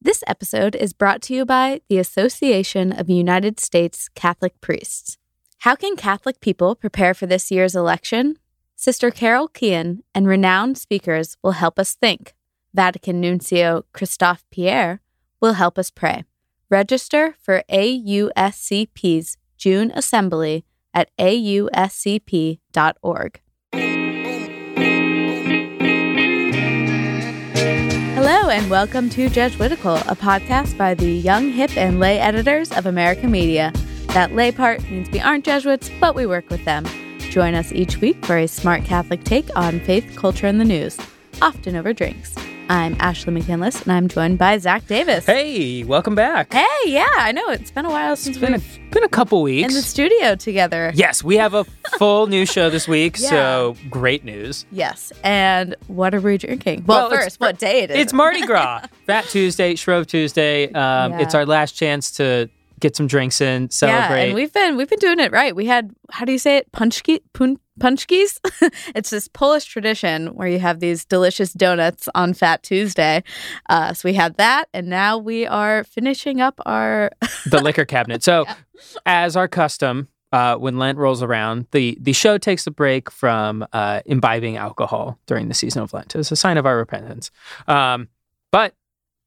This episode is brought to you by the Association of United States Catholic Priests. How can Catholic people prepare for this year's election? Sister Carol Keehan and renowned speakers will help us think. Vatican Nuncio Christophe Pierre will help us pray. Register for AUSCP's June Assembly at auscp.org. And welcome to Jesuitical, a podcast by the young, hip, and lay editors of America Media. That lay part means we aren't Jesuits, but we work with them. Join us each week for a smart Catholic take on faith, culture, and the news, often over drinks. I'm Ashley McKinless, and I'm joined by Zach Davis. Hey, welcome back. Hey, yeah, I know it's been a while since It's been a, we've been a couple weeks in the studio together. yes, we have a full new show this week, Yeah. so great news. Yes, and what are we drinking? Well, Well, first, what day it is? It's Mardi Gras, Fat Tuesday, Shrove Tuesday. Um, Yeah. It's our last chance to get some drinks in, celebrate. Yeah, and we've been we've been doing it right. We had how do you say it? Punchki pun, punchkis. it's this Polish tradition where you have these delicious donuts on Fat Tuesday. Uh, so we had that, and now we are finishing up our. the liquor cabinet. So, as our custom, uh, when Lent rolls around, the the show takes a break from uh, imbibing alcohol during the season of Lent. It's a sign of our repentance. Um, but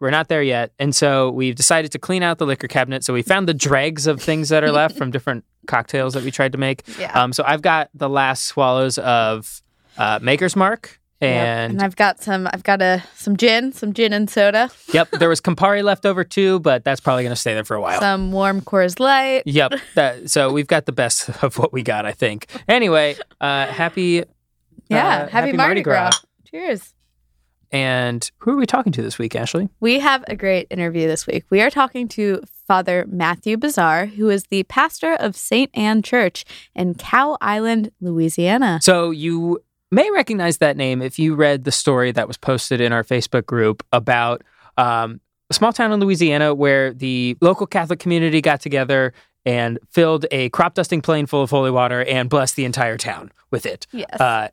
we're not there yet, and so we've decided to clean out the liquor cabinet. So we found the dregs of things that are left from different cocktails that we tried to make. Yeah. Um, so I've got the last swallows of uh, Maker's Mark. And and I've got some. I've got a some gin, some gin and soda, yep, there was Campari left over too, but that's probably going to stay there for a while. some warm Coors Light. Yep. That, so we've got the best of what we got, I think. Anyway, uh, happy. Yeah, uh, happy, Mardi Gras. Cheers. And who are we talking to this week, Ashley? We have a great interview this week. We are talking to Father Matthew Barzare, who is the pastor of St. Anne Church in Cow Island, Louisiana. So you may recognize that name if you read the story that was posted in our Facebook group about um, a small town in Louisiana where the local Catholic community got together and filled a crop dusting plane full of holy water and blessed the entire town with it. Yes. Uh,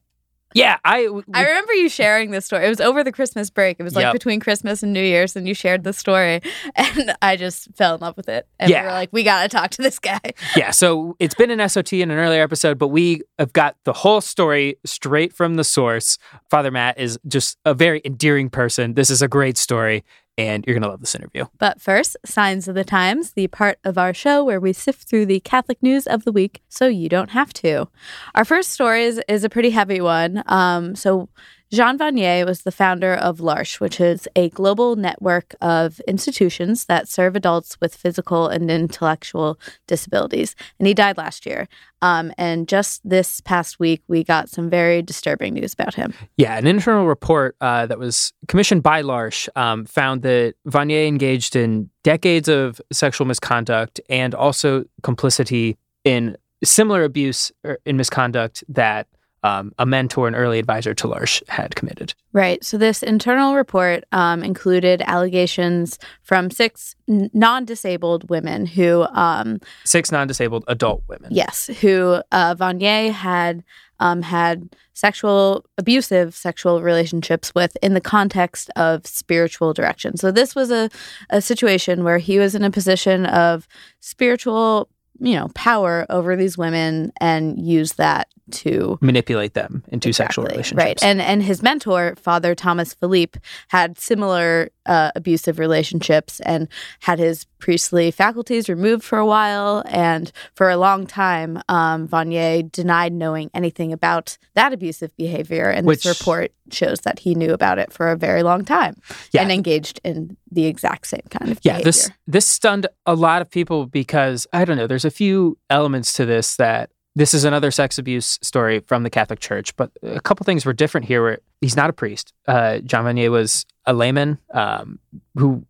yeah, I. I remember you sharing this story. It was over the Christmas break. It was like Yep. between Christmas and New Year's, and you shared the story, and I just fell in love with it. And we Yeah. were like, we got to talk to this guy. yeah, so it's been an SOT in an earlier episode, but we have got the whole story straight from the source. Father Matt is just a very endearing person. This is a great story, and you're going to love this interview. But first, Signs of the Times, the part of our show where we sift through the Catholic news of the week so you don't have to. Our first story is, is a pretty heavy one. Um, so, Jean Vanier was the founder of L'Arche, which is a global network of institutions that serve adults with physical and intellectual disabilities. And he died last year. Um, and just this past week, we got some very disturbing news about him. Yeah, an internal report uh, that was commissioned by L'Arche um, found that Vanier engaged in decades of sexual misconduct and also complicity in similar abuse or in misconduct that um, a mentor and early advisor to L'Arche had committed. Right. So this internal report um, included allegations from six n- non-disabled women who, um, Six non-disabled adult women. yes, who uh, Vanier had um, had sexual abusive sexual relationships with in the context of spiritual direction. So this was a a situation where he was in a position of spiritual, you know, power over these women and use that to Manipulate them into sexual Exactly, relationships. Right. And and his mentor, Father Thomas Philippe, had similar uh, abusive relationships and had his priestly faculties removed for a while. And for a long time, um, Vanier denied knowing anything about that abusive behavior. And Which- this report shows that he knew about it for a very long time Yeah. and engaged in the exact same kind of thing. yeah behavior. this this stunned a lot of people because i don't know there's a few elements to this that this is another sex abuse story from the catholic church but a couple things were different here where he's not a priest uh, jean vanier was a layman um, who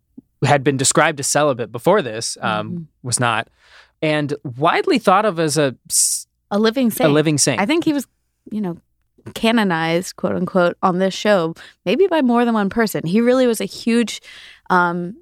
had been described as celibate before this um, Mhm. was not and widely thought of as a, a living saint a living saint I think he was, you know, canonized, quote unquote, on this show, maybe by more than one person. He really was a huge, um,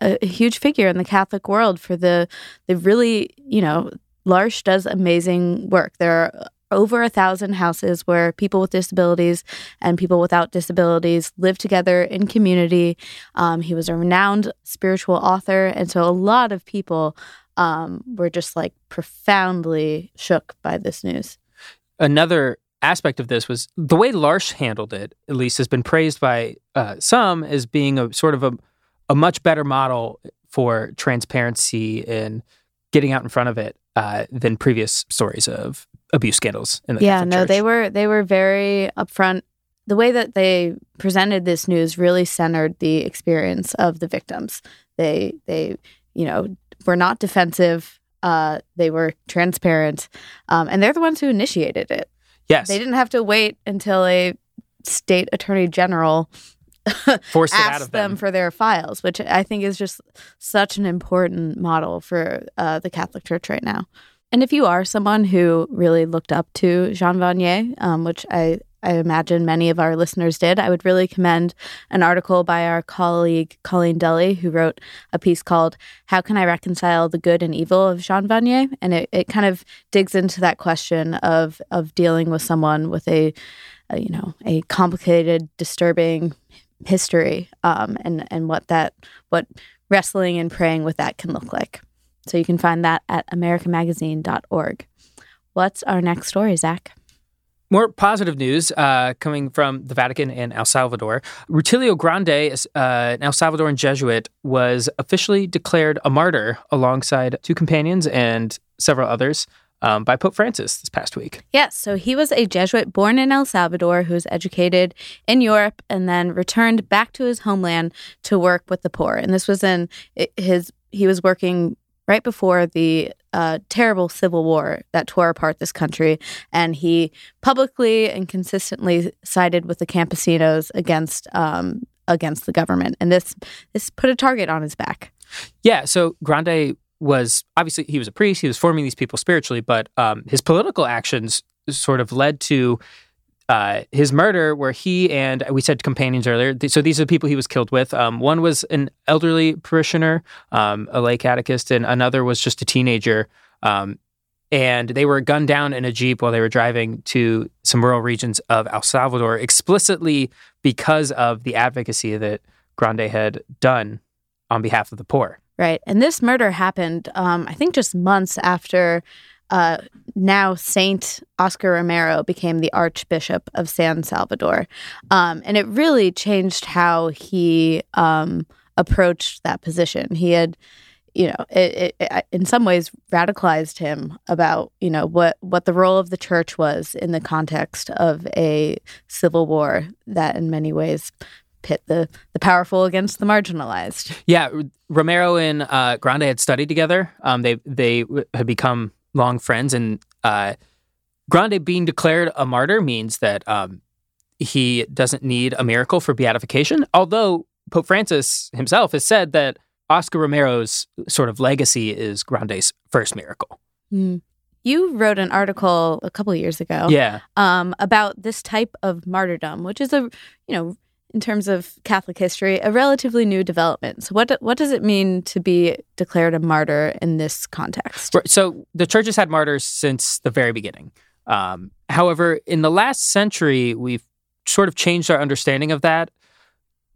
a, huge figure in the Catholic world for the the really, you know, L'Arche does amazing work. There are over a thousand houses where people with disabilities and people without disabilities live together in community. Um, he was a renowned spiritual author. And so a lot of people um, were just like profoundly shook by this news. Another aspect of this was the way L'Arche handled it, at least, has been praised by uh, some as being a sort of a, a much better model for transparency and getting out in front of it uh, than previous stories of abuse scandals in the yeah Catholic no Church. they were they were very upfront. The way that they presented this news really centered the experience of the victims. They they you know were not defensive uh, they were transparent um, and they're the ones who initiated it. Yes. They didn't have to wait until a state attorney general out of them. them for their files which i think is just such an important model for uh, the catholic church right now and if you are someone who really looked up to Jean Vanier, um, which I, I imagine many of our listeners did, I would really commend an article by our colleague Colleen Dulle, who wrote a piece called How Can I Reconcile the Good and Evil of Jean Vanier? And it, it kind of digs into that question of, of dealing with someone with a, a you know, a complicated, disturbing history um, and, and what that, what wrestling and praying with that can look like. So you can find that at americamagazine.org. What's our next story, Zach? More positive news uh, coming from the Vatican and El Salvador. Rutilio Grande, uh, an El Salvadoran Jesuit, was officially declared a martyr alongside two companions and several others um, by Pope Francis this past week. Yes, so he was a Jesuit born in El Salvador who was educated in Europe and then returned back to his homeland to work with the poor. And this was in his, he was working right before the uh, terrible civil war that tore apart this country. And he publicly and consistently sided with the campesinos against um, against the government. And this this put a target on his back. Yeah. So Grande was obviously he was a priest. He was forming these people spiritually, but um, his political actions sort of led to uh, his murder, where he and we said companions earlier. So these are the people he was killed with. Um, one was an elderly parishioner, um, a lay catechist, and another was just a teenager. Um, and they were gunned down in a jeep while they were driving to some rural regions of El Salvador, explicitly because of the advocacy that Grande had done on behalf of the poor. Right, and this murder happened, um, I think, just months after uh, now Saint Oscar Romero became the Archbishop of San Salvador. Um, and it really changed how he um, approached that position. He had, you know, it, it, in some ways radicalized him about, you know, what, what the role of the church was in the context of a civil war that in many ways pit the the powerful against the marginalized. Yeah, Romero and uh, Grande had studied together. Um, they they had become long friends, and uh, Grande being declared a martyr means that um, he doesn't need a miracle for beatification. Although Pope Francis himself has said that Oscar Romero's sort of legacy is Grande's first miracle. Mm. You wrote an article a couple years ago, yeah, um, about this type of martyrdom, which is a you know in terms of Catholic history, a relatively new development. So, what what does it mean to be declared a martyr in this context? So, the church has had martyrs since the very beginning. Um, however, in the last century, we've sort of changed our understanding of that.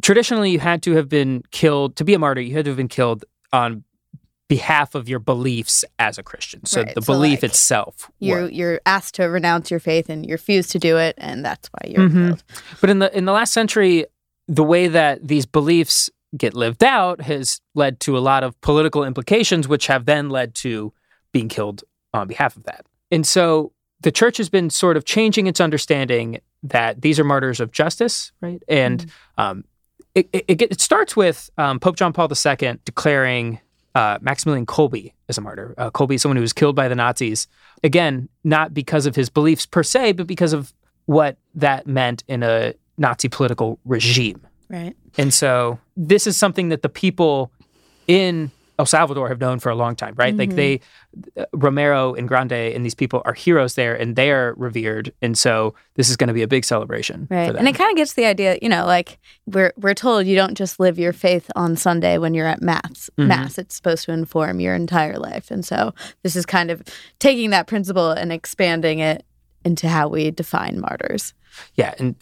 Traditionally, you had to have been killed to be a martyr. You had to have been killed on behalf of your beliefs as a Christian. So Right, the so, belief like, itself. You're you're asked to renounce your faith and you refuse to do it, and that's why you're Mhm. killed. But in the in the last century, the way that these beliefs get lived out has led to a lot of political implications, which have then led to being killed on behalf of that. And so the church has been sort of changing its understanding that these are martyrs of justice, right? And um, it, it, it starts with um, Pope John Paul II declaring uh, Maximilian Kolbe as a martyr. Uh, Kolbe is someone who was killed by the Nazis. Again, not because of his beliefs per se, but because of what that meant in a Nazi political regime. Right. And so this is something that the people in El Salvador have known for a long time, right? Like they, uh, Romero and Grande and these people are heroes there and they are revered. And so this is going to be a big celebration. Right. And it kind of gets the idea, you know, like we're we're told you don't just live your faith on Sunday when you're at mass. Mhm. Mass, it's supposed to inform your entire life. And so this is kind of taking that principle and expanding it into how we define martyrs. Yeah, and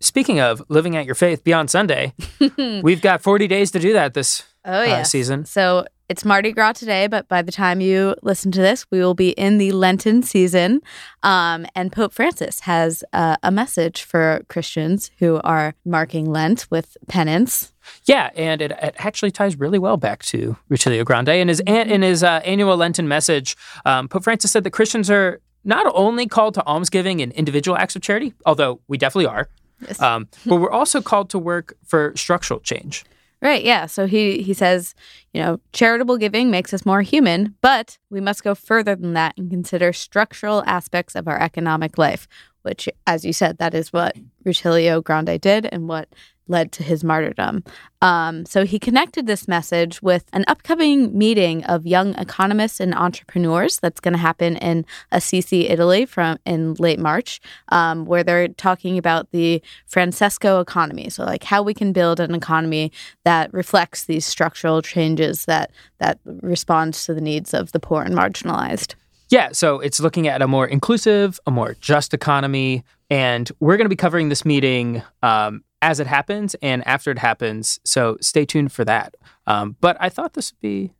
speaking of living out your faith beyond Sunday, we've got 40 days to do that this Oh uh, yeah. season. So it's Mardi Gras today, but by the time you listen to this, we will be in the Lenten season. Um, and Pope Francis has uh, a message for Christians who are marking Lent with penance. Yeah, and it, it actually ties really well back to Rutilio Grande. In his in his uh, annual Lenten message, um, Pope Francis said that Christians are not only called to almsgiving and individual acts of charity, although we definitely are, Yes. um, but we're also called to work for structural change. Right, yeah. So he he says, you know, charitable giving makes us more human, but we must go further than that and consider structural aspects of our economic life, which as you said, that is what Rutilio Grande did and what led to his martyrdom. Um, so he connected this message with an upcoming meeting of young economists and entrepreneurs that's going to happen in Assisi, Italy, from in late March, um, where they're talking about the Francesco economy. So, like how we can build an economy that reflects these structural changes that that responds to the needs of the poor and marginalized. Yeah, so it's looking at a more inclusive, a more just economy, and we're going to be covering this meeting um, as it happens and after it happens. So stay tuned for that. Um, but I thought this would be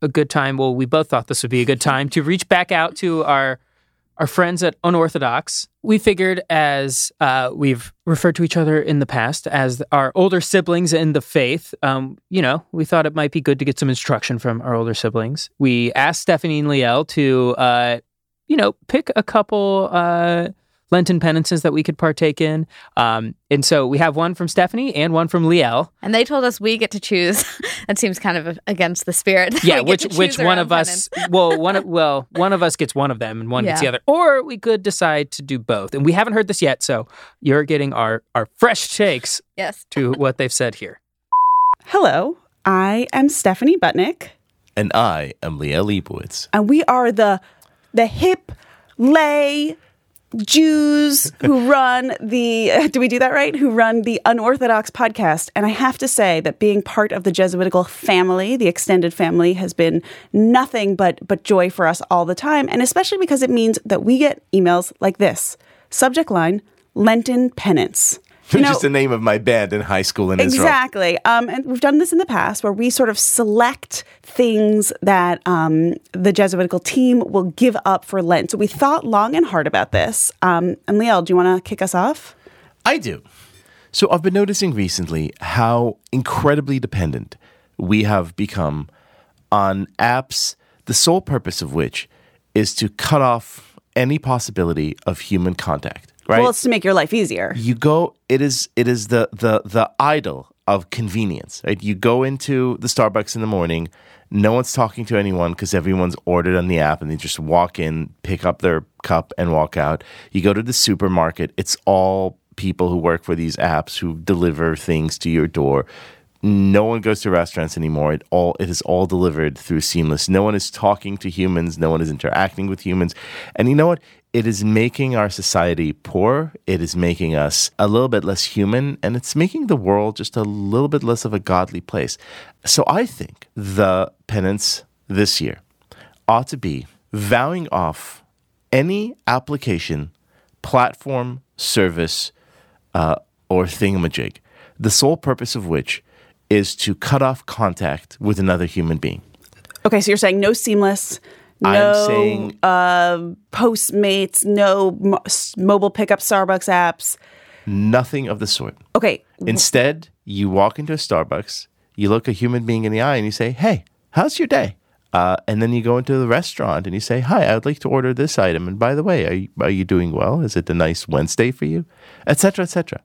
a good time. Well, we both thought this would be a good time to reach back out to our our friends at Unorthodox. We figured, as uh, we've referred to each other in the past as our older siblings in the faith, um, you know, we thought it might be good to get some instruction from our older siblings. We asked Stephanie and Liel to, uh, you know, pick a couple uh, Lenten penances that we could partake in. Um, and so we have one from Stephanie and one from Liel. And they told us we get to choose. that seems kind of against the spirit. Yeah, which which one own of us? Well, one of well, one of us gets one of them, and one gets the other. Or we could decide to do both. And we haven't heard this yet, so you're getting our our fresh takes Yes. to what they've said here. Hello, I am Stephanie Butnick, And I am Liel Leibovitz. and we are the the hip lay Jews who run the do we do that right? Who run the unorthodox podcast. And I have to say that being part of the Jesuitical family, the extended family, has been nothing but but joy for us all the time. And especially because it means that we get emails like this. Subject line Lenten penance. You Which know- is the name of my band in high school in Israel. Exactly. Um, and we've done this in the past where we sort of select things that um, the Jesuitical team will give up for Lent. So we thought long and hard about this. Um, and Liel, do you want to kick us off? I do. So I've been noticing recently how incredibly dependent we have become on apps, the sole purpose of which is to cut off any possibility of human contact. Right? Well, it's to make your life easier. you go it is it is the the the idol of convenience right you go into the starbucks in the morning no one's talking to anyone because everyone's ordered on the app and they just walk in pick up their cup and walk out you go to the supermarket it's all people who work for these apps who deliver things to your door no one goes to restaurants anymore. It all it is all delivered through Seamless. No one is talking to humans. No one is interacting with humans. And you know what? It is making our society poor. It is making us a little bit less human, and it's making the world just a little bit less of a godly place. So I think the penance this year ought to be vowing off any application, platform, service, uh, or thingamajig, the sole purpose of which is to cut off contact with another human being. Okay, so you're saying no seamless, I'm no saying- uh, Postmates, no mo- mobile pickup Starbucks apps. Nothing of the sort. Okay, Instead, you walk into a Starbucks, you look a human being in the eye, and you say, "Hey, how's your day?" Uh, and then you go into the restaurant and you say, "Hi, I would like to order this item. And by the way, are you, are you doing well? Is it a nice Wednesday for you?" Etc. Etc.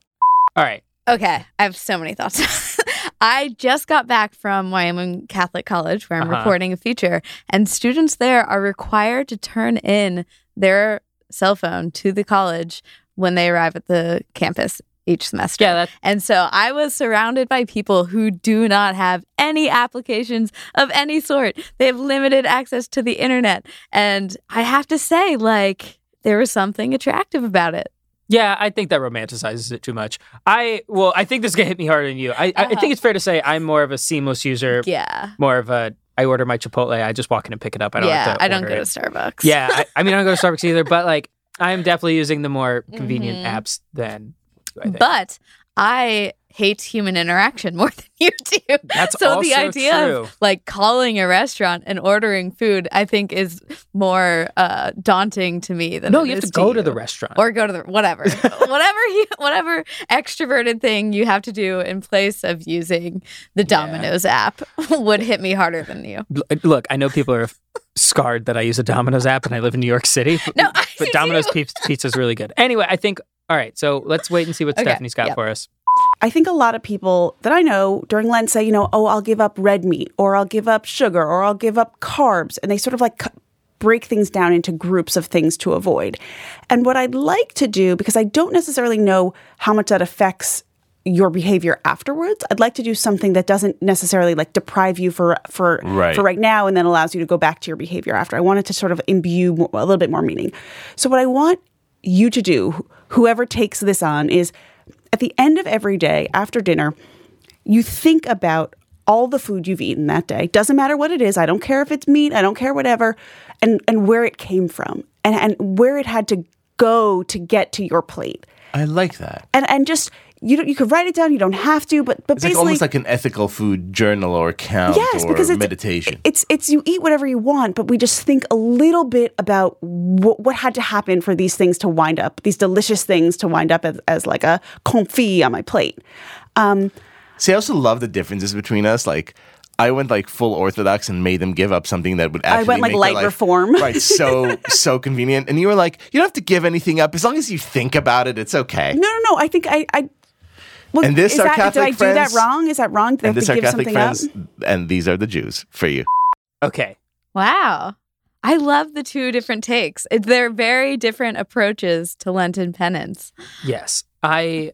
All right. Okay, I have so many thoughts. I just got back from Wyoming Catholic College where I'm Uh-huh. reporting a feature, and students there are required to turn in their cell phone to the college when they arrive at the campus each semester. Yeah, And so I was surrounded by people who do not have any applications of any sort. They have limited access to the internet. And I have to say, like, there was something attractive about it. Yeah, I think that romanticizes it too much. I well, I think this is gonna hit me harder than you. I, I Uh-huh. think it's fair to say I'm more of a seamless user, Yeah. more of a I order my Chipotle, I just walk in and pick it up. I don't yeah. have to I don't go it. to Starbucks. Yeah, I, I mean I don't go to Starbucks either, but like I am definitely using the more convenient apps than. I think. But I hate human interaction more than you do. That's so the idea true. of like calling a restaurant and ordering food, I think, is more uh, daunting to me than no, you have is to go to you. the restaurant. or go to the whatever, whatever, you, whatever extroverted thing you have to do in place of using the Domino's app would hit me harder than you. Look, I know people are scarred that I use a Domino's app and I live in New York City. but- No, but Domino's pizza is really good. Anyway, I think. All right, so let's wait and see what Okay, Stephanie's got yep. for us. I think a lot of people that I know during Lent say, you know, oh, I'll give up red meat or I'll give up sugar or I'll give up carbs. And they sort of like cu- break things down into groups of things to avoid. And what I'd like to do, because I don't necessarily know how much that affects your behavior afterwards, I'd like to do something that doesn't necessarily like deprive you for for Right. for right now and then allows you to go back to your behavior after. I wanted to sort of imbue more, a little bit more meaning. So what I want you to do, whoever takes this on, is at the end of every day after dinner, you think about all the food you've eaten that day. Doesn't matter what it is. I don't care if it's meat. I don't care whatever, and and where it came from, and and where it had to go to get to your plate, I like that. and and just you don't, you could write it down. You don't have to, but but It's like almost like an ethical food journal or account Yes, or because it's meditation. It's it's you eat whatever you want, but we just think a little bit about what, what had to happen for these things to wind up, these delicious things to wind up as, as like a confit on my plate. Um, See, I also love the differences between us. Like, I went like full orthodox and made them give up something that would actually I went, like, light life- reform. right? So so convenient. And you were like, you don't have to give anything up as long as you think about it. It's okay. no, no, no. I think I. I well, And this, is our that, Catholic did I do that wrong? Is that wrong? Did and have this to are give Catholic something friends, up? and these are the Jews for you. Okay. Wow. I love the two different takes. They're very different approaches to Lenten penance. Yes. I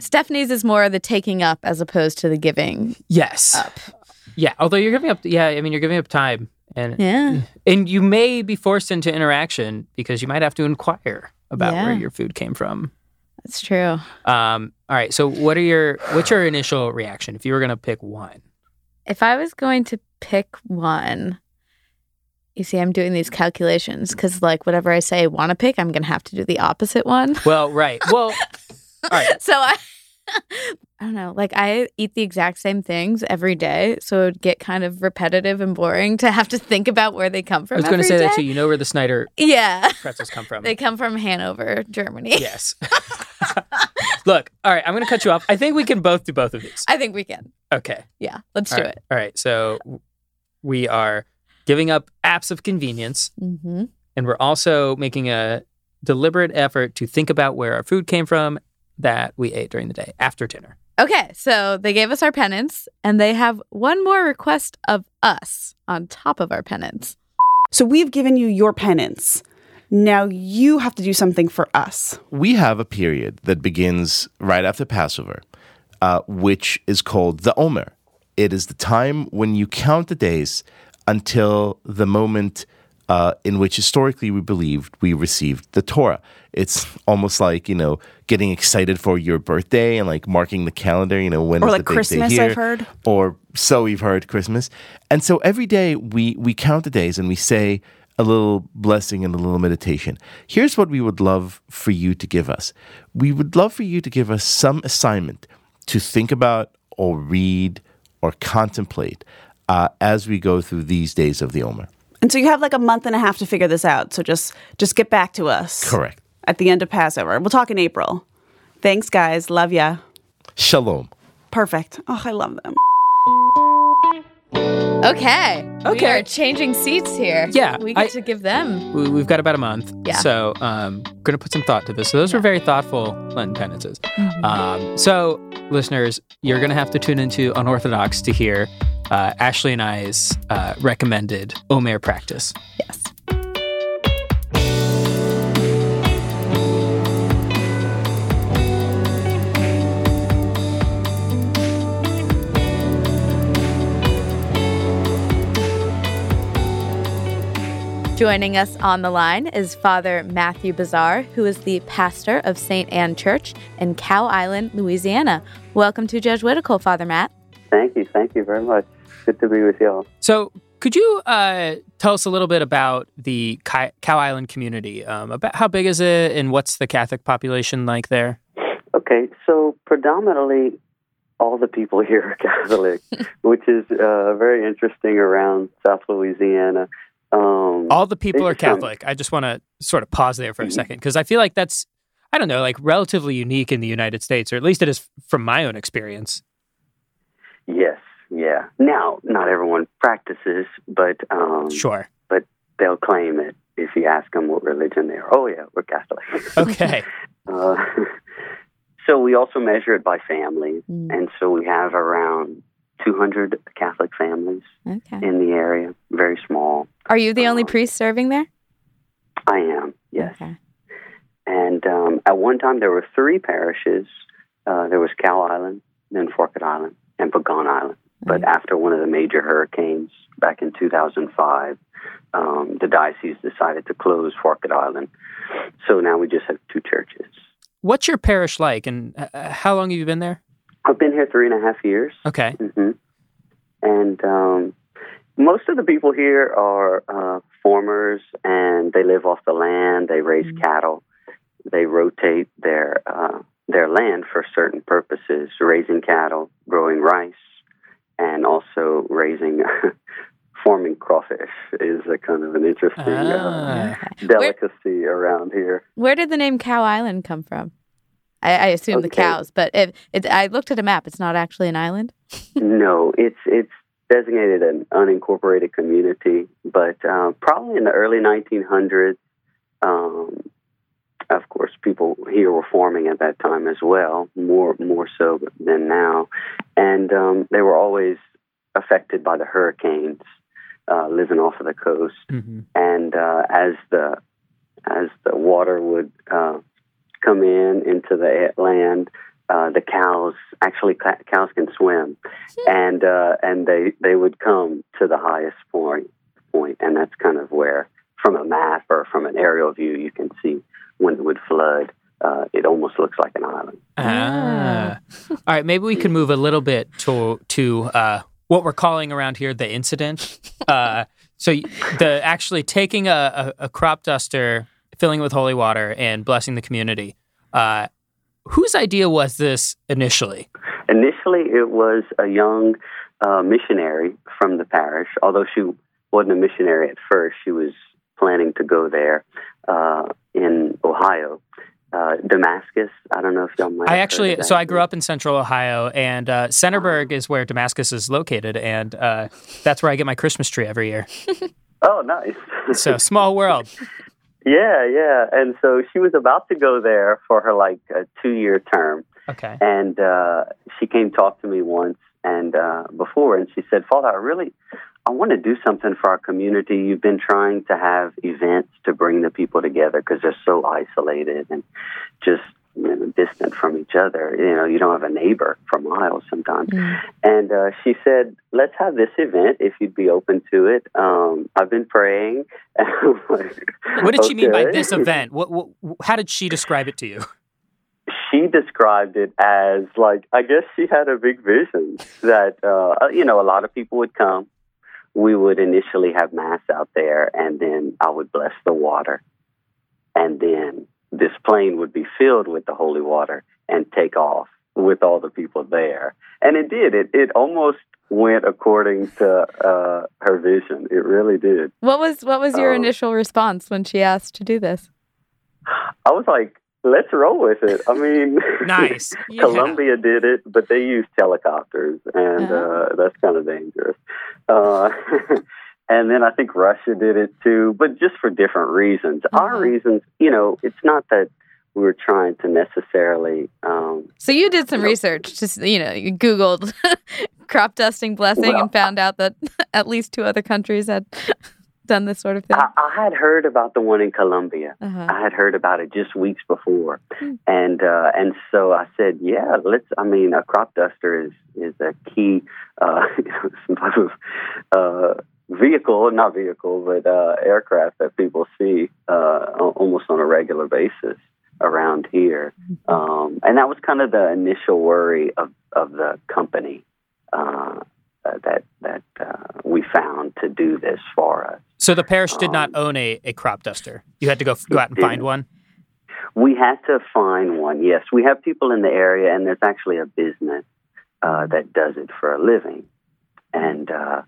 Stephanie's is more the taking up as opposed to the giving yes. up. Yeah. Although you're giving up. Yeah. I mean, you're giving up time, and Yeah. and you may be forced into interaction because you might have to inquire about Yeah. where your food came from. That's true. Um. All right. So, what are your what's your initial reaction if you were going to pick one? If I was going to pick one, you see, I'm doing these calculations because, like, whatever I say I want to pick, I'm going to have to do the opposite one. Well, right. Well, all right. so I, I don't know. Like, I eat the exact same things every day, so it would get kind of repetitive and boring to have to think about where they come from. I was going to say that too. You know where the Snyder Yeah, pretzels come from. they come from Hanover, Germany. yes. Look. All right. I'm going to cut you off. I think we can both do both of these. I think we can. Okay. Yeah, let's All do right. it. All right. So we are giving up apps of convenience, Mm-hmm. and we're also making a deliberate effort to think about where our food came from that we ate during the day after dinner. Okay, so they gave us our penance, and they have one more request of us on top of our penance. So we've given you your penance. Now you have to do something for us. we have a period that begins right after Passover, uh, which is called the Omer. It is the time when you count the days until the moment uh, in which historically we believed we received the Torah. It's almost like you know getting excited for your birthday and like marking the calendar. You know when Or is like the big day Christmas, here? I've heard. or so we've heard Christmas. And so every day we we count the days and we say a little blessing and a little meditation. Here's what we would love for you to give us. We would love for you to give us some assignment to think about or read or contemplate uh, as we go through these days of the Omer. And so you have like a month and a half to figure this out. So just just get back to us. Correct. At the end of Passover. We'll talk in April. Thanks, guys. Love ya. Shalom. Perfect. Oh, I love them. Okay. Okay. We are changing seats here. Yeah, We get I- to give them. We- We've got about a month. Yeah. So, um, going to put some thought to this. So, those were very thoughtful Lenten penances. Um, so, listeners, you're going to have to tune into Unorthodox to hear uh, Ashley and I's uh, recommended Omer practice. Yes. Joining us on the line is Father Matthew Barzare, who is the pastor of St. Anne Church in Cow Island, Louisiana. Welcome to Jesuitical, Father Matt. Thank you. Thank you very much. Good to be with y'all. So, Could you uh, tell us a little bit about the Cow Island community? Um, about how big is it, and what's the Catholic population like there? Okay, so predominantly all the people here are Catholic, which is uh, very interesting around South Louisiana. Um, all the people are Catholic. I just want to sort of pause there for a mm-hmm. second because I feel like that's, I don't know, like relatively unique in the United States, or at least it is from my own experience. Yes, yeah. Now, not everyone practices, but um, sure, but they'll claim it if you ask them what religion they are. Oh yeah, we're Catholic. Okay. uh, so we also measure it by family, mm. and so we have around 200 Catholic families okay. in the area. Very small. Are you the only um, priest serving there? I am. Yes. Okay. And um, at one time, there were three parishes. Uh, there was Cow Island, then Forked Island, and Pecan Island. But after one of the major hurricanes back in 2005, um, the diocese decided to close Forked Island. So now we just have two churches. What's your parish like, and uh, how long have you been there? I've been here three and a half years. Okay. Mm-hmm. And um, most of the people here are uh, farmers, and they live off the land. They raise mm-hmm. cattle. They rotate their uh, their land for certain purposes, raising cattle, growing rice, and also raising forming crawfish is a kind of an interesting uh, ah. delicacy where, around here. Where did the name Cow Island come from? I, I assume okay. the cows, but if it, I looked at a map, it's not actually an island. no, it's it's designated an unincorporated community, but uh, probably in the early 1900s. Um, of course, people here were farming at that time as well, more more so than now, and um, they were always affected by the hurricanes, uh, living off of the coast. Mm-hmm. And uh, as the as the water would uh, come in into the land, uh, the cows actually cows can swim, and uh, and they they would come to the highest point point, and that's kind of where, from a map or from an aerial view, you can see when it would flood, uh, it almost looks like an island. Ah. All right, maybe we can move a little bit to to uh, what we're calling around here the incident. Uh, so the actually taking a, a, a, crop duster, filling it with holy water, and blessing the community. Uh, whose idea was this initially? Initially, it was a young uh, missionary from the parish. Although she wasn't a missionary at first, she was planning to go there uh, in Ohio. Uh, Damascus. I don't know if y'all might. I actually, so I grew up in Central Ohio, and uh, Centerburg is where Damascus is located, and uh, that's where I get my Christmas tree every year. oh, nice! so small world. Yeah, yeah, and so she was about to go there for her like a two-year term. Okay. And uh, she came talk to me once and uh, before, and she said, "Father, I really, I want to do something for our community. You've been trying to have events to bring the people together because they're so isolated and just you know, distant from each other. You know, you don't have a neighbor for miles sometimes. Mm. And uh, she said, "Let's have this event if you'd be open to it." Um, I've been praying. what did she mean by this event? What, what, how did she describe it to you? She described it as like I guess she had a big vision that uh, you know a lot of people would come we would initially have mass out there, and then I would bless the water. And then this plane would be filled with the holy water and take off with all the people there. And it did. It, it almost went according to uh, her vision. It really did. What was what was your um, initial response when she asked to do this? I was like, let's roll with it. I mean, nice. Colombia did it, but they used helicopters, and uh-huh. uh, that's kind of dangerous. Uh, and then I think Russia did it too, but just for different reasons. Uh-huh. Our reasons, you know, it's not that we were trying to necessarily. Um, so you did some you know, research, just you know, you Googled crop dusting blessing well, and found out that at least two other countries had done this sort of thing? I, I had heard about the one in Colombia. Uh-huh. I had heard about it just weeks before, hmm. and uh, and so I said, yeah, let's. I mean, a crop duster is is a key uh, some type of uh, vehicle, not vehicle, but uh, aircraft that people see uh, almost on a regular basis around here, mm-hmm. um, and that was kind of the initial worry of of the company. Uh, uh, that that uh, we found to do this for us. So the parish did not Um, own a, a crop duster. You had to go go out and find didn't. one. We had to find one. Yes, we have people in the area, and there's actually a business uh, that does it for a living, and uh,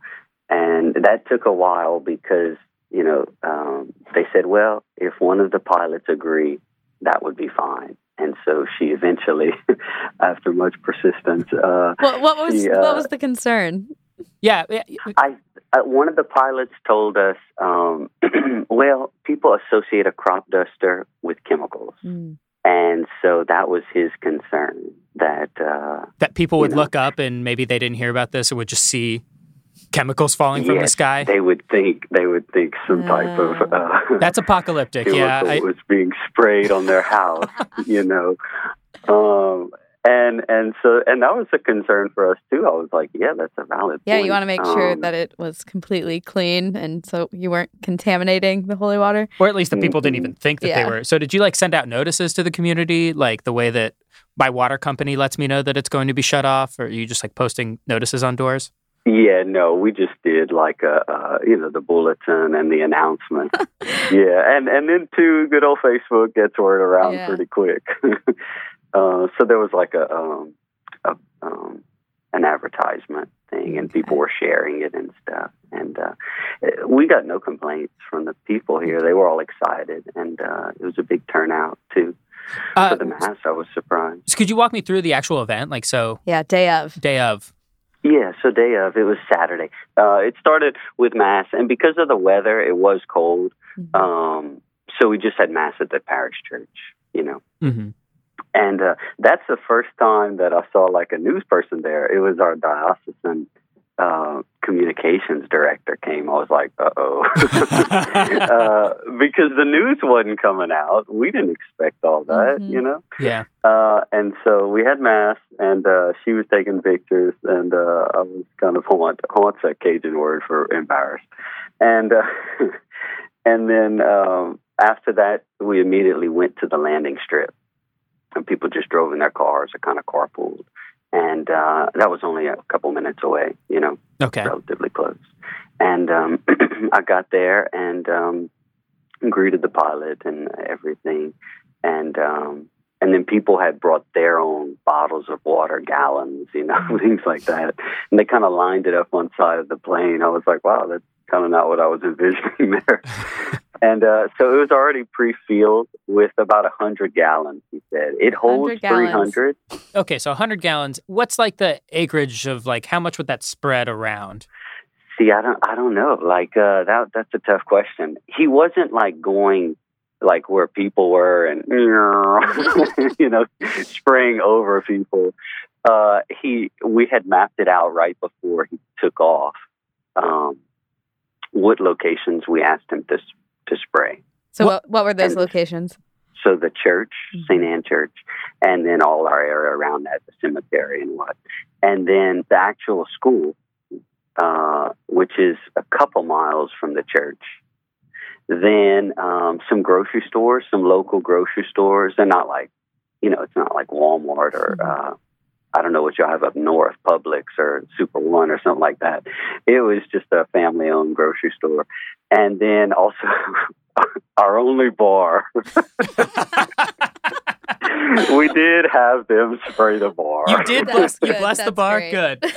and that took a while because you know um, they said, well, if one of the pilots agree, that would be fine. And so she eventually, after much persistence, uh, What, what was The, uh, what was the concern? Yeah, I uh, one of the pilots told us, um, well, people associate a crop duster with chemicals, Mm. and so that was his concern that uh, that people would know. look up and maybe they didn't hear about this or would just see chemicals falling from the sky. They would think they would think some type of uh, That's apocalyptic. Yeah, chemical I, was being sprayed on their house, you know. Um, and and so and that was a concern for us too. I was like, yeah, that's a valid. Yeah, you want to make sure Um, that it was completely clean, and so you weren't contaminating the holy water. or at least the people didn't Mhm. even think that Yeah. they were. So did you like send out notices to the community, like the way that my water company lets me know that it's going to be shut off, or are you just like posting notices on doors? Yeah, no, we just did like a, uh, you know, the bulletin and the announcement. yeah, and and then too, good old Facebook gets word around Yeah. pretty quick. uh, so there was like a, um, a um, an advertisement thing, and people were sharing it and stuff. And uh, we got no complaints from the people here. They were all excited, and uh, it was a big turnout too for Uh, the mass. I was surprised. so could you walk me through the actual event? Like, so Yeah, day of. day of. Yeah, so day of it was Saturday. Uh, it started with mass, and because of the weather, it was cold. Mhm. Um, so we just had mass at the parish church, you know. hmm And uh, that's the first time that I saw like a news person there. It was our diocesan uh, communications director came. I was like, uh oh, uh, because the news wasn't coming out. We didn't expect all that, Mhm. you know. Yeah. Uh, and so we had mass, and uh, she was taking pictures, and uh, I was kind of honte. Honte's a Cajun word for embarrassed, and uh, and then um, after that, we immediately went to the landing strip, and people just drove in their cars or kind of carpooled, and uh, that was only a couple minutes away, you know Okay. relatively close. And um, I got there and um, greeted the pilot and everything, and um, and then people had brought their own bottles of water, gallons, you know, things like that, and they kind of lined it up on side of the plane. I was like, wow, that's kind of not what I was envisioning there. and uh, so it was already pre-filled with about a hundred gallons. He said it holds three hundred. Okay. So 100 gallons. What's like the acreage of like how much would that spread around? See, I don't, I don't know. Like uh, that, that's a tough question. He wasn't like going like where people were and you know spraying over people. Uh, he, we had mapped it out right before he took off. Um, what locations we asked him to to spray? So What- what, what were those locations? So the church, Mhm. St. Anne Church, and then all our area around that, the cemetery and what, and then the actual school, uh, which is a couple miles from the church. Then um, some grocery stores, some local grocery stores. They're not like, you know, it's not like Walmart or uh, I don't know what y'all have up north, Publix or Super One or something like that. It was just a family-owned grocery store, and then also our only bar. we did have them spray the bar. You did bless, you good. blessed the bar. great. Good.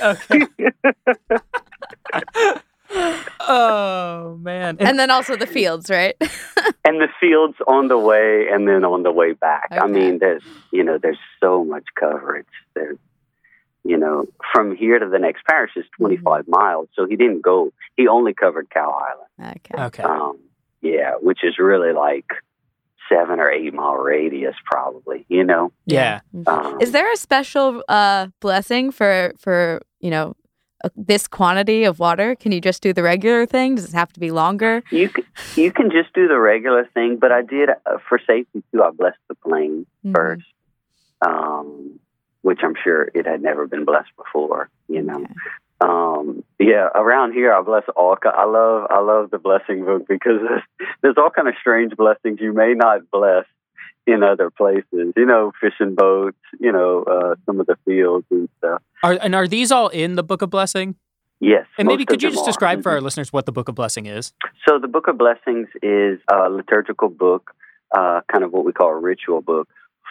Okay. oh man. And- And then also the fields, right? and the fields on the way and then on the way back. I mean, there's you know, there's so much coverage. There's you know, from here to the next parish is 25 miles. So he didn't go. He only covered Cow Island. okay. okay. Um, yeah, which is really like seven or eight mile radius, probably. You know. yeah. Um, Is there a special uh, blessing for for you know uh, this quantity of water? Can you just do the regular thing? Does it have to be longer? You can, you can just do the regular thing, but I did uh, for safety too. I blessed the plane Mhm. first, um, which I'm sure it had never been blessed before. You know, Okay. um, yeah. Around here, I bless all. I love I love the blessing book because there's, there's all kind of strange blessings you may not bless in other places. You know, fishing boats. You know, uh, some of the fields and stuff. Are and are these all in the Book of Blessing? Yes. And maybe could you just are. describe for our listeners what the Book of Blessing is? So the Book of Blessings is a liturgical book, uh, kind of what we call a ritual book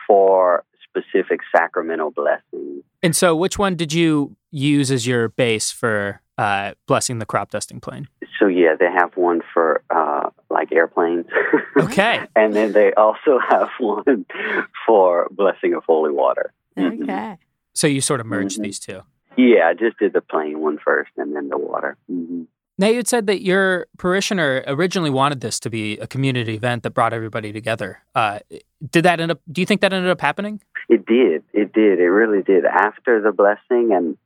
for specific sacramental blessings. And so, which one did you use as your base for uh, blessing the crop dusting plane? So yeah, they have one for uh, like airplanes. Okay. and then they also have one for blessing of holy water. Mhm. Okay. So you sort of merged Mhm. these two. Yeah, I just did the plane one first and then the water. hmm Now, you had said that your parishioner originally wanted this to be a community event that brought everybody together. Uh, did that end up? Do you think that ended up happening? It did. It did. It really did. After the blessing, and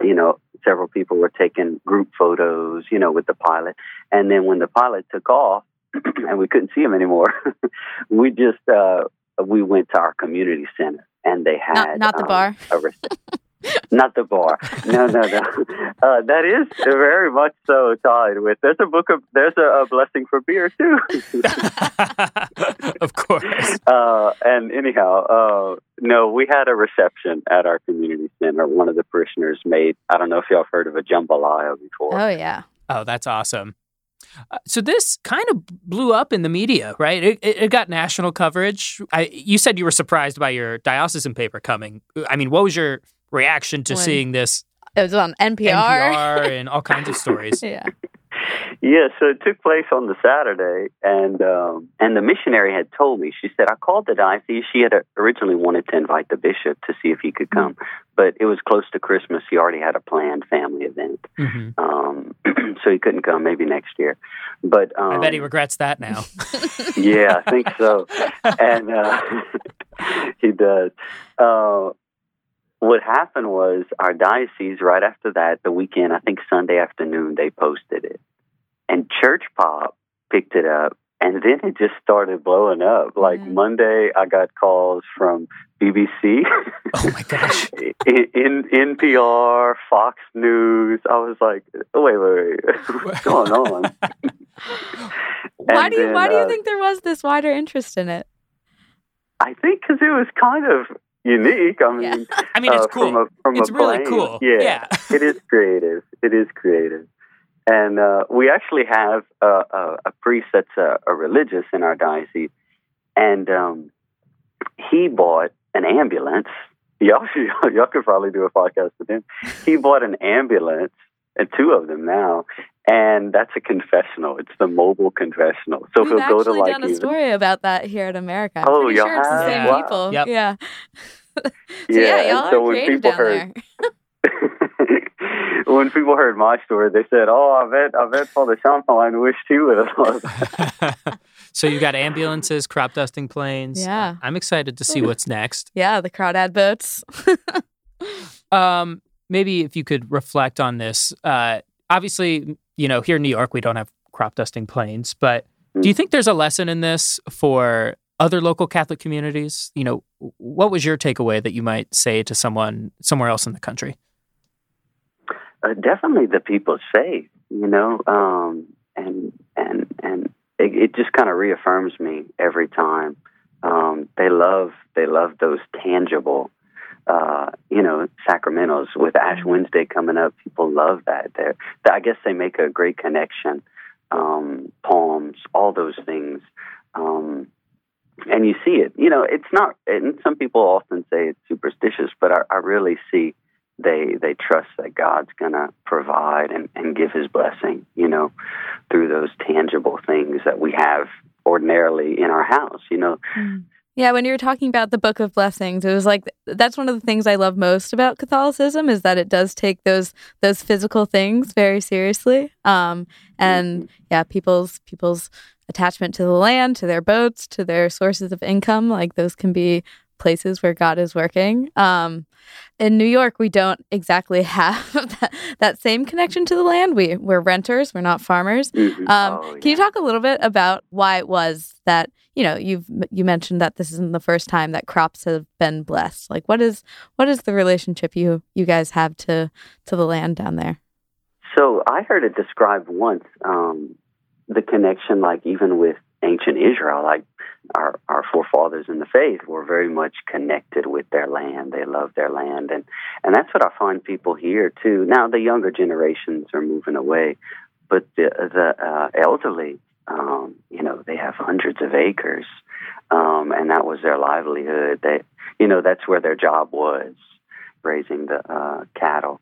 you know, several people were taking group photos, you know, with the pilot. And then when the pilot took off, and we couldn't see him anymore, we just uh, we went to our community center, and they had Not, not the um, bar. a rece- not the bar. No, no, no. Uh, that is very much so tied with. There's a book of. There's a, a blessing for beer too. of course. Uh, and anyhow, uh, no, we had a reception at our community center. One of the parishioners made, I don't know if y'all have heard of a jambalaya before. Oh yeah. Oh, that's awesome. Uh, so this kind of blew up in the media, right? It, it, it got national coverage. I, you said you were surprised by your diocesan paper coming. I mean, what was your reaction to When- seeing this It was on NPR. NPR and all kinds of stories? yeah. Yeah, so it took place on the Saturday, and um, and the missionary had told me. She said I called the diocese. She had originally wanted to invite the bishop to see if he could come, but it was close to Christmas. He already had a planned family event, hmm um, so he couldn't come. Maybe next year. But um, I bet he regrets that now. yeah, I think so. and uh, he does. Uh, what happened was our diocese, right after that, the weekend, I think Sunday afternoon, they posted it. And Church Pop picked it up. And then it just started blowing up. Like Yeah. Monday, I got calls from BBC, Oh my gosh. in, in NPR, Fox News. I was like, wait, wait, wait, what's going on? Why do you then, Why do you uh, think there was this wider interest in it? I think because it was kind of unique. I mean, I mean, it's uh, cool. From a, from it's really plane. cool. Yeah, Yeah. it is creative. It is creative. And uh, we actually have a, a, a priest that's a, a religious in our diocese, and um, he bought an ambulance. Y'all, y'all could probably do a podcast with him. He bought an ambulance, and two of them now, and that's a confessional. It's the mobile confessional. So We've he'll go to like. We've actually done a even- story about that here in America. I'm Oh, y'all sure it's the same Wow. people. Yep. Yeah. so Yeah, yeah, y'all so are when creative people down heard- there. when people heard my story, they said, "Oh, I bet, I bet Father Champagne wished he would have thought." that." so you got ambulances, crop dusting planes. Yeah. I'm excited to see what's next. Yeah, the crawdad boats. Um, maybe if you could reflect on this. Uh, obviously, you know, here in New York, we don't have crop dusting planes, but do you think there's a lesson in this for other local Catholic communities? You know, what was your takeaway that you might say to someone somewhere else in the country? uh, definitely the people say, you know, um, and and and it, it just kind of reaffirms me every time. Um, they love they love those tangible, uh, you know, sacramentals. With Ash Wednesday coming up, people love that. They're, I guess they make a great connection. Um, poems, all those things. Um, and you see it. You know, it's not. And some people often say it's superstitious, but I, I really see they they trust that God's gonna provide and, and give His blessing. You know, through those tangible things that we have ordinarily in our house. You know, Yeah, when you were talking about the Book of Blessings, it was like that's one of the things I love most about Catholicism is that it does take those those physical things very seriously. Um, and yeah, people's people's attachment to the land, to their boats, to their sources of income, like those can be places where God is working. Um, in New York, we don't exactly have that, that same connection to the land. We we're renters, we're not farmers. Mhm. Um, Oh, Can you talk a little bit about why it was that you know you've you mentioned that this isn't the first time that crops have been blessed? Like, what is what is the relationship you you guys have to to the land down there? So I heard it described once um, the connection, like even with ancient Israel, like our our forefathers in the faith were very much connected with their land. They loved their land, and and that's what I find people here too. Now the younger generations are moving away, but the the uh, elderly, um, you know, they have hundreds of acres, um, and that was their livelihood. They, you know, that's where their job was, raising the uh, cattle,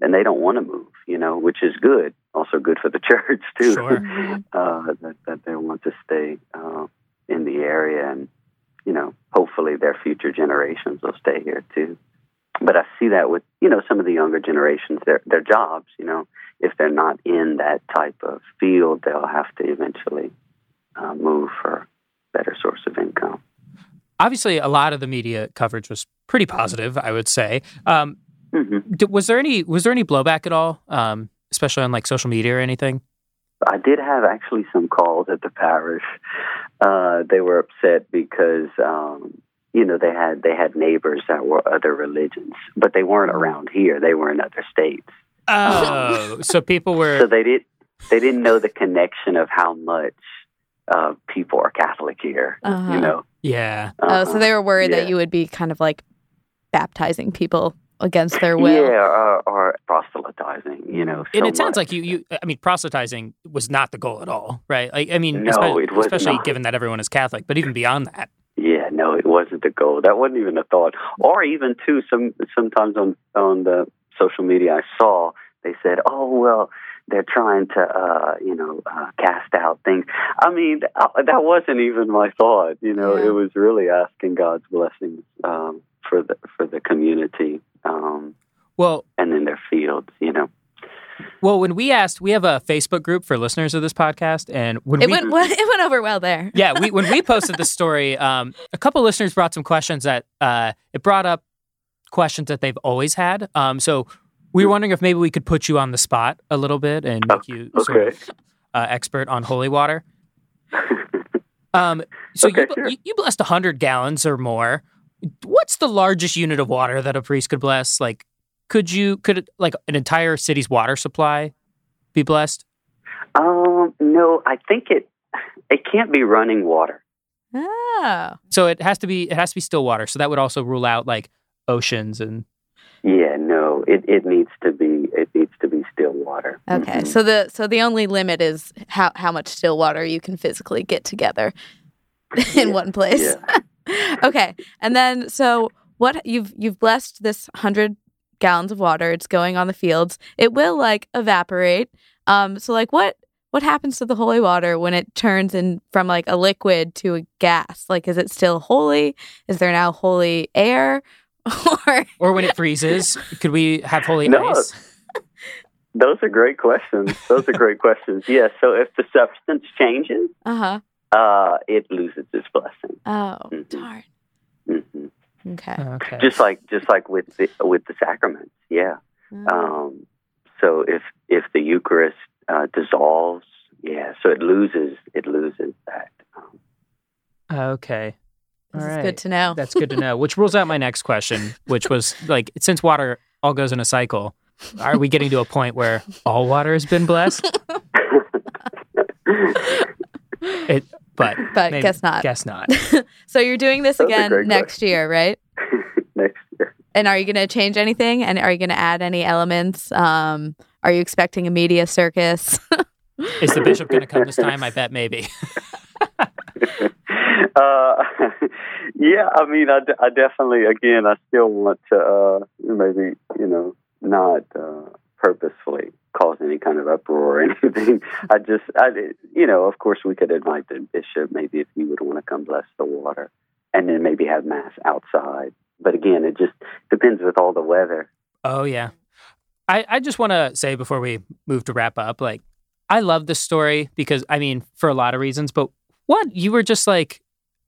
and they don't want to move. You know, which is good. Also good for the church too. Sure. uh, that that they want to stay uh, in the area, and you know, hopefully their future generations will stay here too. But I see that with you know some of the younger generations, their their jobs. You know, if they're not in that type of field, they'll have to eventually uh, move for better source of income. Obviously, a lot of the media coverage was pretty positive. I would say. Um, hmm d- was there any was there any blowback at all, um, especially on like social media or anything? I did have actually some calls at the parish. Uh, they were upset because um, you know they had they had neighbors that were other religions, but they weren't around here. They were in other states, Oh, so people were so they did they didn't know the connection of how much uh, people are Catholic here. Uh-huh. You know. yeah. Oh, so they were worried Yeah. that you would be kind of like baptizing people against their will. Yeah, or, or proselytizing. You know. And it sounds much. like you, you. I mean, proselytizing was not the goal at all, right? Like, I mean, No, espe- it was especially not. given that everyone is Catholic, but even beyond that. Yeah, no, it wasn't the goal. That wasn't even a thought. Or even too, some sometimes on on the social media I saw they said, "Oh well, they're trying to uh, you know uh, cast out things." I mean, uh, that wasn't even my thought. You know, Yeah. it was really asking God's blessings um, for the for the community um, Well, and in their fields. You know. well, when we asked, we have a Facebook group for listeners of this podcast, and when It we went well, it went over well there. yeah, we when we posted the story, um, a couple listeners brought some questions that uh, it brought up questions that they've always had. Um, so we were wondering if maybe we could put you on the spot a little bit and make you sort of uh, expert on holy water. Um, so Okay, you, sure. you you blessed hundred gallons or more. What's the largest unit of water that a priest could bless? Like, could you could like an entire city's water supply be blessed? Um, no, I think it it can't be running water. Oh. So it has to be it has to be still water. So that would also rule out like oceans and Yeah, no, it, it needs to be it needs to be still water. Okay. Mhm. So the so the only limit is how how much still water you can physically get together in Yeah, one place. okay. And then so what you've you've blessed this 100 gallons of water. It's going on the fields. It will like evaporate. Um so like what what happens to the holy water when it turns in from like a liquid to a gas? Like is it still holy? Is there now holy air? or or when it freezes, could we have holy No. ice? Those are great questions. Those are great questions. Yeah. So if the substance changes, uh-huh. uh, it loses its blessing. Oh, Mhm. darn. hmm Okay. Okay. Just like just like with the, with the sacraments. Yeah. Mm. Um, so if if the Eucharist uh, dissolves, yeah, so it loses it loses that. Um, okay. This All is right. good to know. That's good to know. Which rules out my next question, which was like, since water all goes in a cycle, are we getting to a point where all water has been blessed? It, but But maybe- guess not. Guess not. so you're doing this Those are again great next year, right? next year. And are you going to change anything? And are you going to add any elements? Um, are you expecting a media circus? Is the bishop going to come this time? I bet maybe. uh, yeah, I mean, I, I definitely, again, I still want to uh, maybe, you know, not uh, purposefully cause any kind of uproar or anything. I just, I, you know, of course, we could invite the bishop maybe if he would want to come bless the water and then maybe have mass outside. But again, it just depends with all the weather. Oh yeah. I, I just want to say before we move to wrap up, like I love this story because I mean for a lot of reasons, but one, you were just like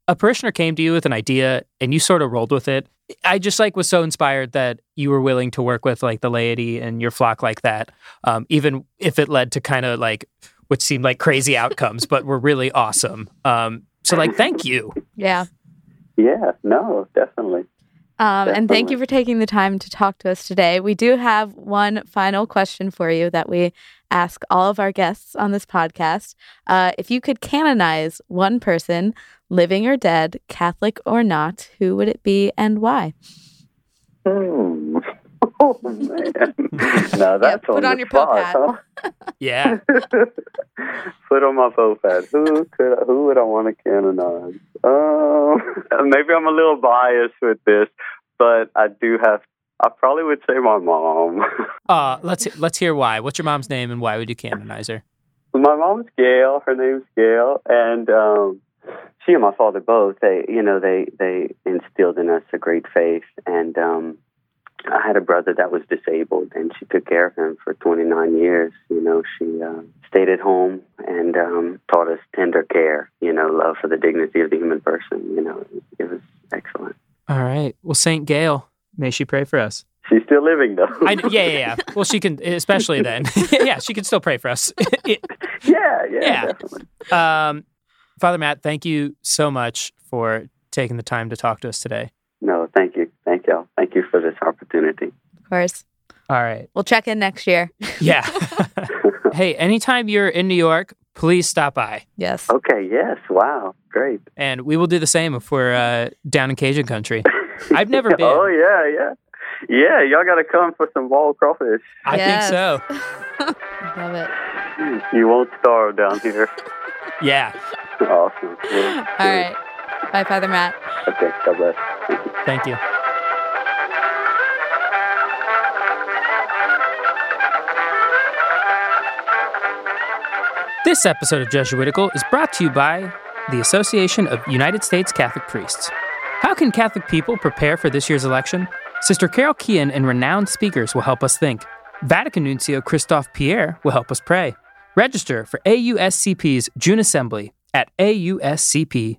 a parishioner came to you with an idea and you sort of rolled with it. I just like was so inspired that you were willing to work with like the laity and your flock like that, um, even if it led to kind of like which seemed like crazy outcomes, but were really awesome. Um, so like, thank you. yeah. Yeah, no, definitely. Um, and thank you for taking the time to talk to us today. We do have one final question for you that we ask all of our guests on this podcast. Uh, if you could canonize one person, living or dead, Catholic or not, who would it be and why? Hmm. Oh man, now that's put on, on the your Pope spot, hat. huh? Yeah. Put on my Pope hat. Who could who would I want to canonize? Um, maybe I'm a little biased with this, but I do have. I probably would say my mom. Uh, let's let's hear why. What's your mom's name and why would you canonize her? my mom's Gail. Her name's Gail, and um, she and my father both. They, you know, they they instilled in us a great faith. And um, I had a brother that was disabled, and she took care of him for 29 years. You know, she uh, stayed at home and um, taught us tender care. You know, love for the dignity of the human person. You know, it was, excellent. All right. Well, Saint Gail, may she pray for us. She's still living though. I, yeah, yeah, yeah. Well, she can, especially then. yeah, she can still pray for us. yeah, yeah, Yeah. um, Father Matt, thank you so much for taking the time to talk to us today. No, thank you, thank y'all, thank you for this opportunity. Of course. All right. We'll check in next year. Yeah. hey, anytime you're in New York, please stop by. yes. Okay, yes, wow, great. And we will do the same if we're uh, down in Cajun country. I've never been. Oh yeah, yeah, yeah. Y'all got to come for some wall crawfish. I Yes. think so. Love it. You won't starve down here. Yeah. awesome. Well, All right. Bye, Father Matt. Okay. God bless. Thank you. This episode of Jesuitical is brought to you by the Association of United States Catholic Priests. How can Catholic people prepare for this year's election? Sister Carol Keehan and renowned speakers will help us think. Vatican Nuncio Christophe Pierre will help us pray. Register for AUSCP's June Assembly at auscp.org.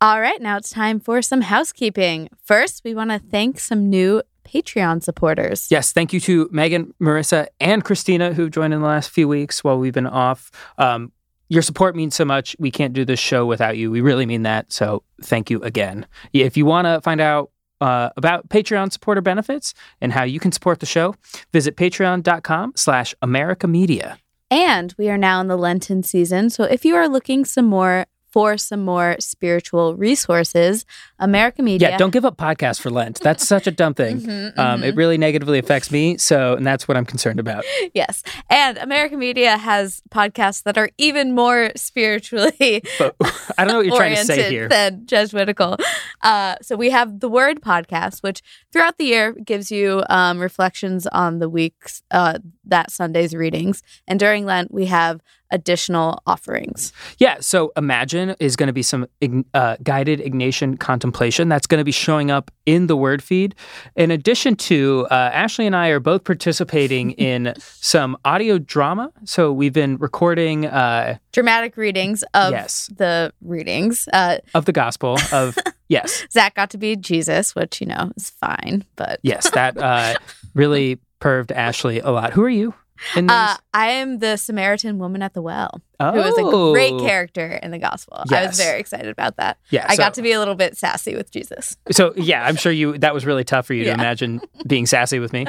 All right, now it's time for some housekeeping. First, we want to thank some new Patreon supporters. Yes, thank you to Megan, Marissa, and Christina who've joined in the last few weeks while we've been off. Um, your support means so much. We can't do this show without you. We really mean that. So thank you again. If you want to find out uh, about Patreon supporter benefits and how you can support the show, visit patreon.com slash America Media. And we are now in the Lenten season. So if you are looking some more for some more spiritual resources, America Media. Yeah, don't give up podcasts for Lent. That's such a dumb thing. Mhm, Um, mhm. it really negatively affects me. So, and that's what I'm concerned about. yes. And America Media has podcasts that are even more spiritually But I don't know what you're trying to say here. than Jesuitical. Uh, so we have the Word podcast, which throughout the year gives you um, reflections on the week's uh, that Sunday's readings, and during Lent we have additional offerings. Yeah, so Imagine is going to be some uh, guided Ignatian contemplation that's going to be showing up in the word feed. In addition to, uh, Ashley and I are both participating in some audio drama. So we've been recording uh, Dramatic readings of Yes. the readings. Uh, of the gospel of, yes, Zach got to be Jesus, which you know is fine, but yes, that uh, really perved Ashley a lot. Who are you uh, I am the Samaritan woman at the well, oh, who is a great character in the gospel. I was very excited about that. Yeah, I so- got to be a little bit sassy with Jesus. So yeah, I'm sure you that was really tough for you to imagine being sassy with me.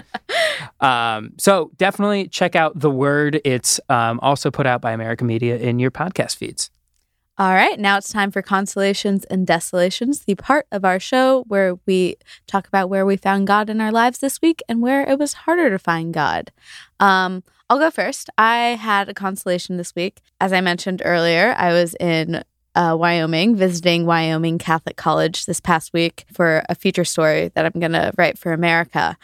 Um, so definitely check out the word. It's um, also put out by America Media in your podcast feeds. All right, now it's time for Consolations and Desolations, the part of our show where we talk about where we found God in our lives this week and where it was harder to find God. Um, I'll go first. I had a consolation this week. As I mentioned earlier, I was in uh, Wyoming visiting Wyoming Catholic College this past week for a feature story that I'm going to write for America.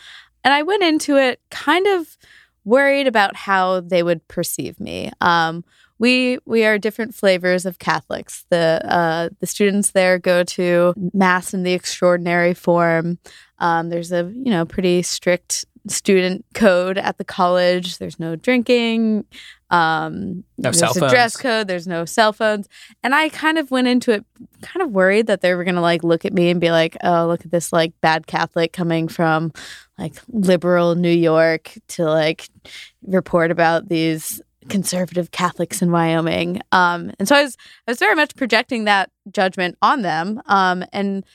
And I went into it kind of worried about how they would perceive me. Um, we we are different flavors of Catholics. The uh, the students there go to mass in the extraordinary form. Um, there's a you know pretty strict student code at the college. There's no drinking. Um, No there's a dress code. There's no cell phones. And I kind of went into it kind of worried that they were gonna like look at me and be like, oh, look at this like bad Catholic coming from like liberal New York to like report about these conservative Catholics in Wyoming. Um, and so I was I was very much projecting that judgment on them. Um, and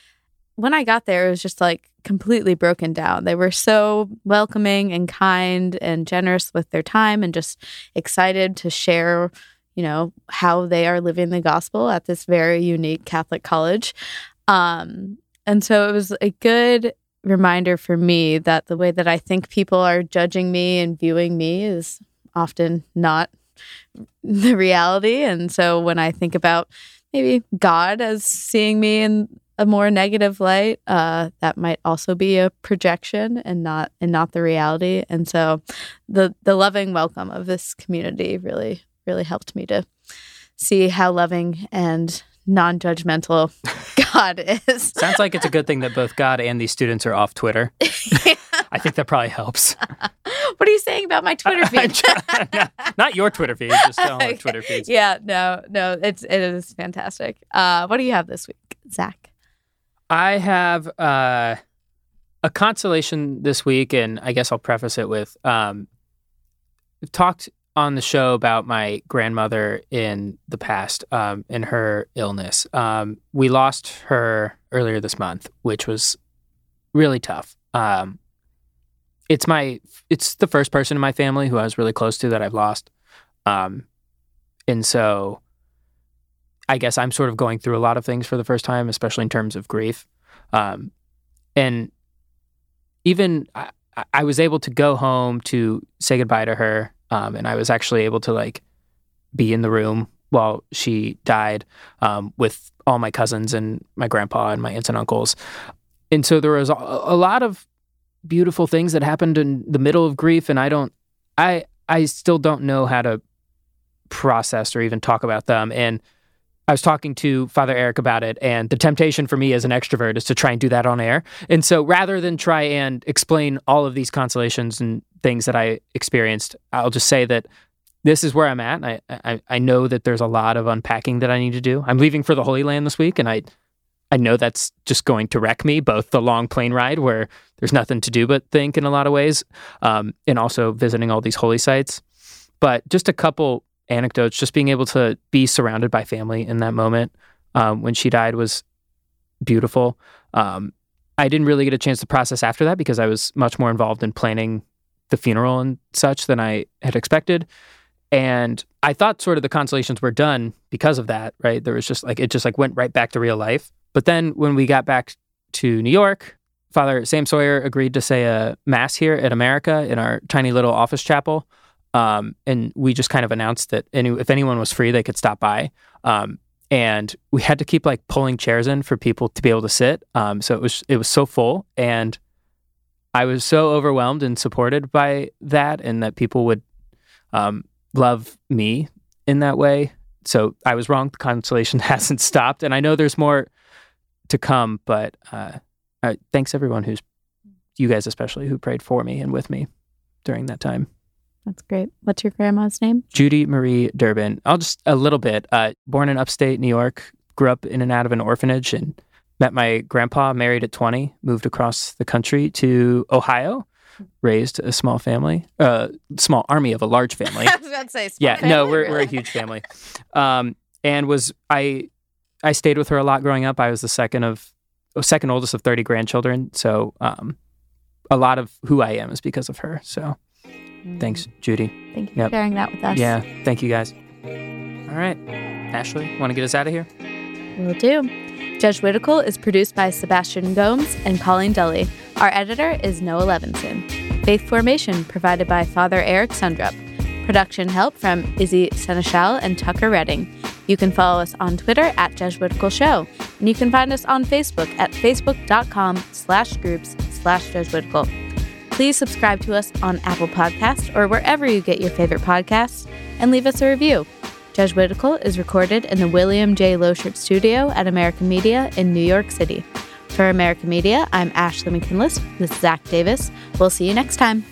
when I got there, it was just like completely broken down. They were so welcoming and kind and generous with their time and just excited to share, you know, how they are living the gospel at this very unique Catholic college. Um, and so it was a good reminder for me that the way that I think people are judging me and viewing me is often not the reality. And so when I think about maybe God as seeing me in a more negative light, uh, that might also be a projection and not and not the reality. And so the the loving welcome of this community really really helped me to see how loving and non-judgmental God is. Sounds like it's a good thing that both God and these students are off Twitter. I think that probably helps. what are you saying about my Twitter feed? Not your Twitter feed, just our Twitter feeds. Yeah, no, no, it's it is fantastic. Uh, what do you have this week, Zach? I have uh, a consolation this week, and I guess I'll preface it with um, we've talked on the show about my grandmother in the past um, and her illness. Um, we lost her earlier this month, which was really tough. Um, it's my it's the first person in my family who I was really close to that I've lost, um, and so I guess I'm sort of going through a lot of things for the first time, especially in terms of grief, um, and even I, I was able to go home to say goodbye to her um, and I was actually able to like be in the room while she died um, with all my cousins and my grandpa and my aunts and uncles. And so there was a, a lot of beautiful things that happened in the middle of grief, and I don't, I, I still don't know how to process or even talk about them. And I was talking to Father Eric about it, and the temptation for me as an extrovert is to try and do that on air. And so rather than try and explain all of these consolations and things that I experienced, I'll just say that this is where I'm at. I, I, I know that there's a lot of unpacking that I need to do. I'm leaving for the Holy Land this week, and I I know that's just going to wreck me, both the long plane ride where there's nothing to do but think in a lot of ways, um, and also visiting all these holy sites. But just a couple anecdotes, just being able to be surrounded by family in that moment um, when she died was beautiful. Um, I didn't really get a chance to process after that because I was much more involved in planning the funeral and such than I had expected. And I thought sort of the consolations were done because of that, right? There was just like, it just like went right back to real life. But then when we got back to New York, Father Sam Sawyer agreed to say a mass here at America in our tiny little office chapel. Um, and we just kind of announced that any, if anyone was free, they could stop by. Um, and we had to keep like pulling chairs in for people to be able to sit. Um, so it was it was so full, and I was so overwhelmed and supported by that, and that people would um, love me in that way. So I was wrong. The consolation hasn't stopped, and I know there's more to come. But uh, uh, thanks everyone who's you guys especially who prayed for me and with me during that time. That's great. What's your grandma's name? Judy Marie Durbin. I'll just a little bit. Uh, born in upstate New York, grew up in and out of an orphanage, and met my grandpa. Married at twenty, moved across the country to Ohio. Raised a small family, uh, small army of a large family. I was about to say, small yeah, family, no, we're we're a huge family. Um, and was I I stayed with her a lot growing up. I was the second of second oldest of thirty grandchildren, so um, a lot of who I am is because of her. So thanks, Judy. Thank you for Yep. sharing that with us. Yeah, thank you guys. All right, Ashley, want to get us out of here? We'll do. Jesuitical is produced by Sebastian Gomes and Colleen Dulle. Our editor is Noah Levinson. Faith Formation provided by Father Eric Sundrup. Production help from Izzy Seneschal and Tucker Redding. You can follow us on Twitter at Jesuitical Show, and you can find us on Facebook at facebook.com slash groups slash Jesuitical. Please subscribe to us on Apple Podcasts or wherever you get your favorite podcasts, and leave us a review. Jesuitical is recorded in the William J. Loschert Studio at America Media in New York City. For America Media, I'm Ashley McKinless with Zach Davis. We'll see you next time.